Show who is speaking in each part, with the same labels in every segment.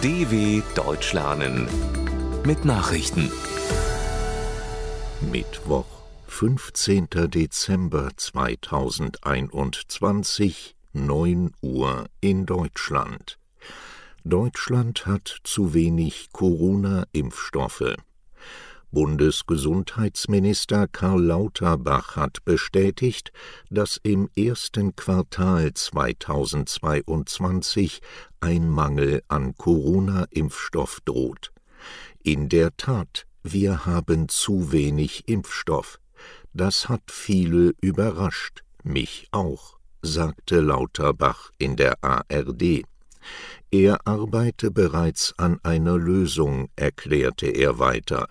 Speaker 1: DW Deutsch lernen mit Nachrichten.
Speaker 2: Mittwoch, 15. Dezember 2021, 9 Uhr in Deutschland. Deutschland hat zu wenig Corona-Impfstoffe. Bundesgesundheitsminister Karl Lauterbach hat bestätigt, dass im ersten Quartal 2022 ein Mangel an Corona-Impfstoff droht. In der Tat, wir haben zu wenig Impfstoff. Das hat viele überrascht, mich auch, sagte Lauterbach in der ARD. Er arbeite bereits an einer Lösung, erklärte er weiter.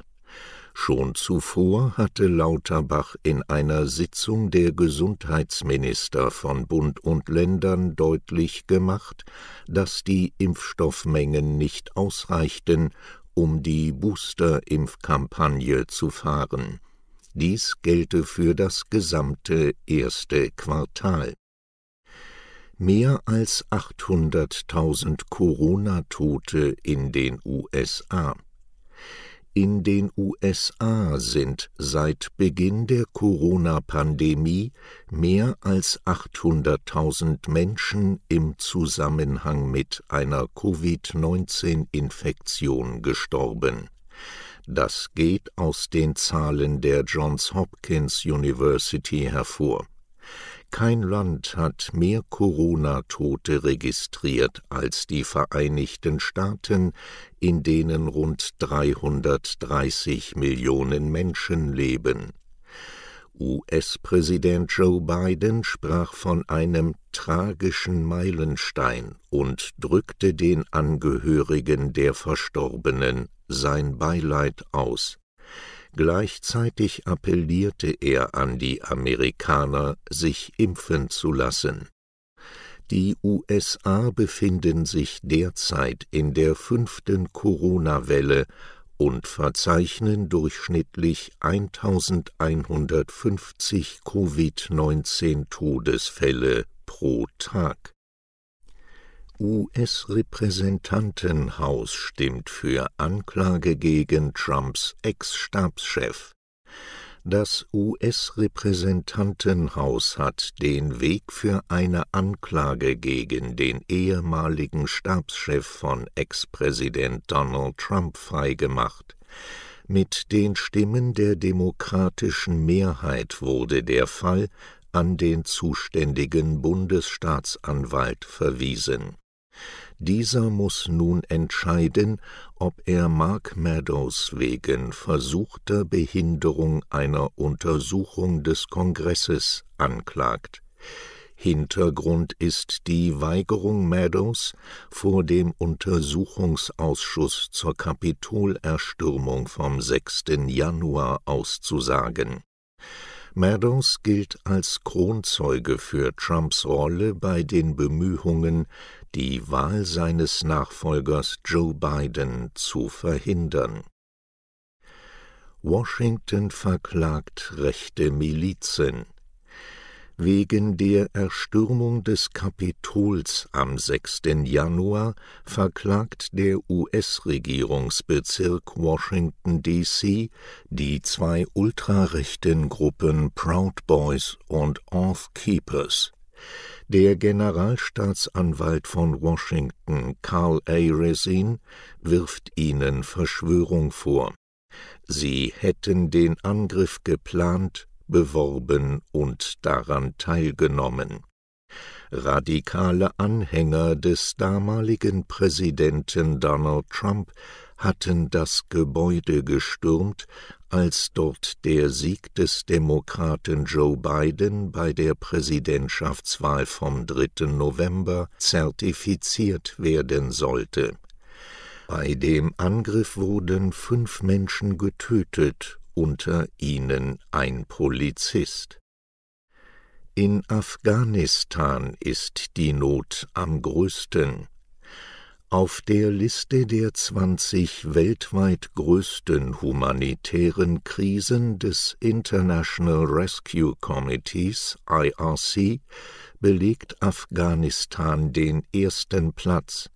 Speaker 2: Schon zuvor hatte Lauterbach in einer Sitzung der Gesundheitsminister von Bund und Ländern deutlich gemacht, dass die Impfstoffmengen nicht ausreichten, um die Booster-Impfkampagne zu fahren. Dies gelte für das gesamte erste Quartal. Mehr als 800.000 Corona-Tote in den USA. In den USA sind seit Beginn der Corona-Pandemie mehr als 800.000 Menschen im Zusammenhang mit einer Covid-19-Infektion gestorben. Das geht aus den Zahlen der Johns Hopkins University hervor. Kein Land hat mehr Corona-Tote registriert als die Vereinigten Staaten, in denen rund 330 Millionen Menschen leben. US-Präsident Joe Biden sprach von einem tragischen Meilenstein und drückte den Angehörigen der Verstorbenen sein Beileid aus. Gleichzeitig appellierte er an die Amerikaner, sich impfen zu lassen. Die USA befinden sich derzeit in der fünften Corona-Welle und verzeichnen durchschnittlich 1150 Covid-19 Todesfälle pro Tag. US-Repräsentantenhaus stimmt für Anklage gegen Trumps Ex-Stabschef. Das US-Repräsentantenhaus hat den Weg für eine Anklage gegen den ehemaligen Stabschef von Ex-Präsident Donald Trump freigemacht. Mit den Stimmen der demokratischen Mehrheit wurde der Fall an den zuständigen Bundesstaatsanwalt verwiesen dieser muss nun entscheiden, ob er Mark Meadows wegen versuchter Behinderung einer Untersuchung des Kongresses anklagt. Hintergrund ist die Weigerung Meadows, vor dem Untersuchungsausschuss zur Kapitolerstürmung vom 6. Januar auszusagen. Meadows gilt als Kronzeuge für Trumps Rolle bei den Bemühungen, die Wahl seines Nachfolgers Joe Biden zu verhindern. Washington verklagt rechte Milizen. Wegen der Erstürmung des Kapitols am 6. Januar verklagt der US-Regierungsbezirk Washington, D.C. die zwei ultrarechten Gruppen Proud Boys und Oath Keepers. Der Generalstaatsanwalt von Washington, Carl A. Resin, wirft ihnen Verschwörung vor. Sie hätten den Angriff geplant, beworben und daran teilgenommen. Radikale Anhänger des damaligen Präsidenten Donald Trump hatten das Gebäude gestürmt, als dort der Sieg des Demokraten Joe Biden bei der Präsidentschaftswahl vom 3. November zertifiziert werden sollte. Bei dem Angriff wurden fünf Menschen getötet unter ihnen ein Polizist. In Afghanistan ist die Not am größten. Auf der Liste der 20 weltweit größten humanitären Krisen des International Rescue Committees IRC belegt Afghanistan den ersten Platz.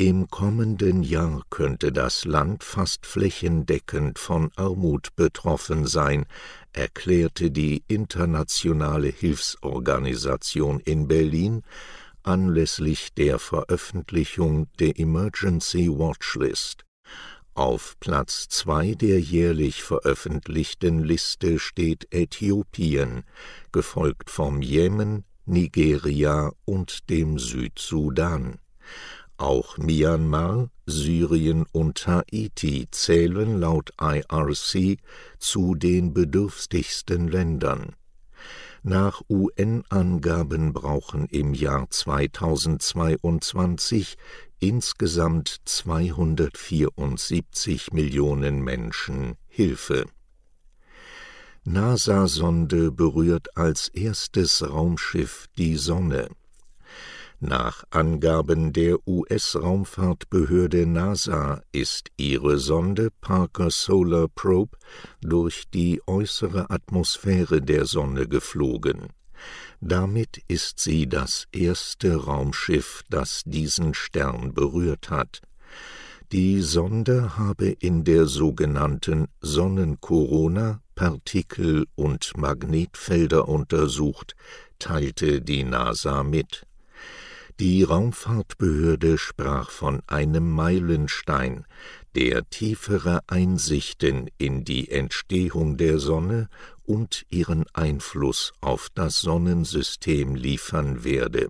Speaker 2: Im kommenden Jahr könnte das Land fast flächendeckend von Armut betroffen sein, erklärte die Internationale Hilfsorganisation in Berlin anlässlich der Veröffentlichung der Emergency Watchlist. Auf Platz zwei der jährlich veröffentlichten Liste steht Äthiopien, gefolgt vom Jemen, Nigeria und dem Südsudan. Auch Myanmar, Syrien und Haiti zählen laut IRC zu den bedürftigsten Ländern. Nach UN-Angaben brauchen im Jahr 2022 insgesamt 274 Millionen Menschen Hilfe. NASA-Sonde berührt als erstes Raumschiff die Sonne. Nach Angaben der US-Raumfahrtbehörde NASA ist ihre Sonde Parker Solar Probe durch die äußere Atmosphäre der Sonne geflogen. Damit ist sie das erste Raumschiff, das diesen Stern berührt hat. Die Sonde habe in der sogenannten Sonnenkorona Partikel und Magnetfelder untersucht, teilte die NASA mit. Die Raumfahrtbehörde sprach von einem Meilenstein, der tiefere Einsichten in die Entstehung der Sonne und ihren Einfluss auf das Sonnensystem liefern werde.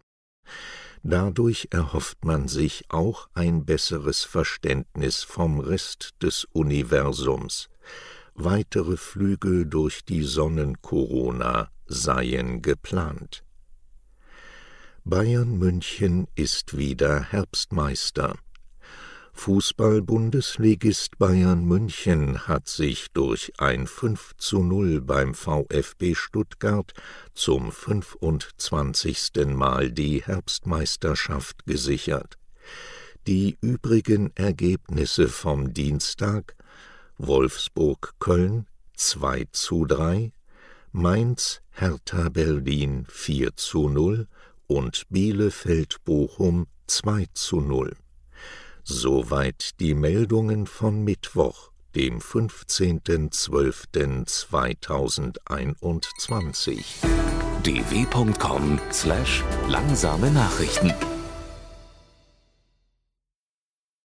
Speaker 2: Dadurch erhofft man sich auch ein besseres Verständnis vom Rest des Universums. Weitere Flüge durch die Sonnenkorona seien geplant. Bayern München ist wieder Herbstmeister. Fußball-Bundesligist Bayern München hat sich durch ein 5 zu 0 beim VfB Stuttgart zum 25. Mal die Herbstmeisterschaft gesichert. Die übrigen Ergebnisse vom Dienstag Wolfsburg-Köln 2 zu 3, Mainz Hertha Berlin 4 zu 0 und Bielefeld-Bochum 2 zu 0. Soweit die Meldungen von Mittwoch, dem 15.12.2021.
Speaker 1: dw.com/langsame Nachrichten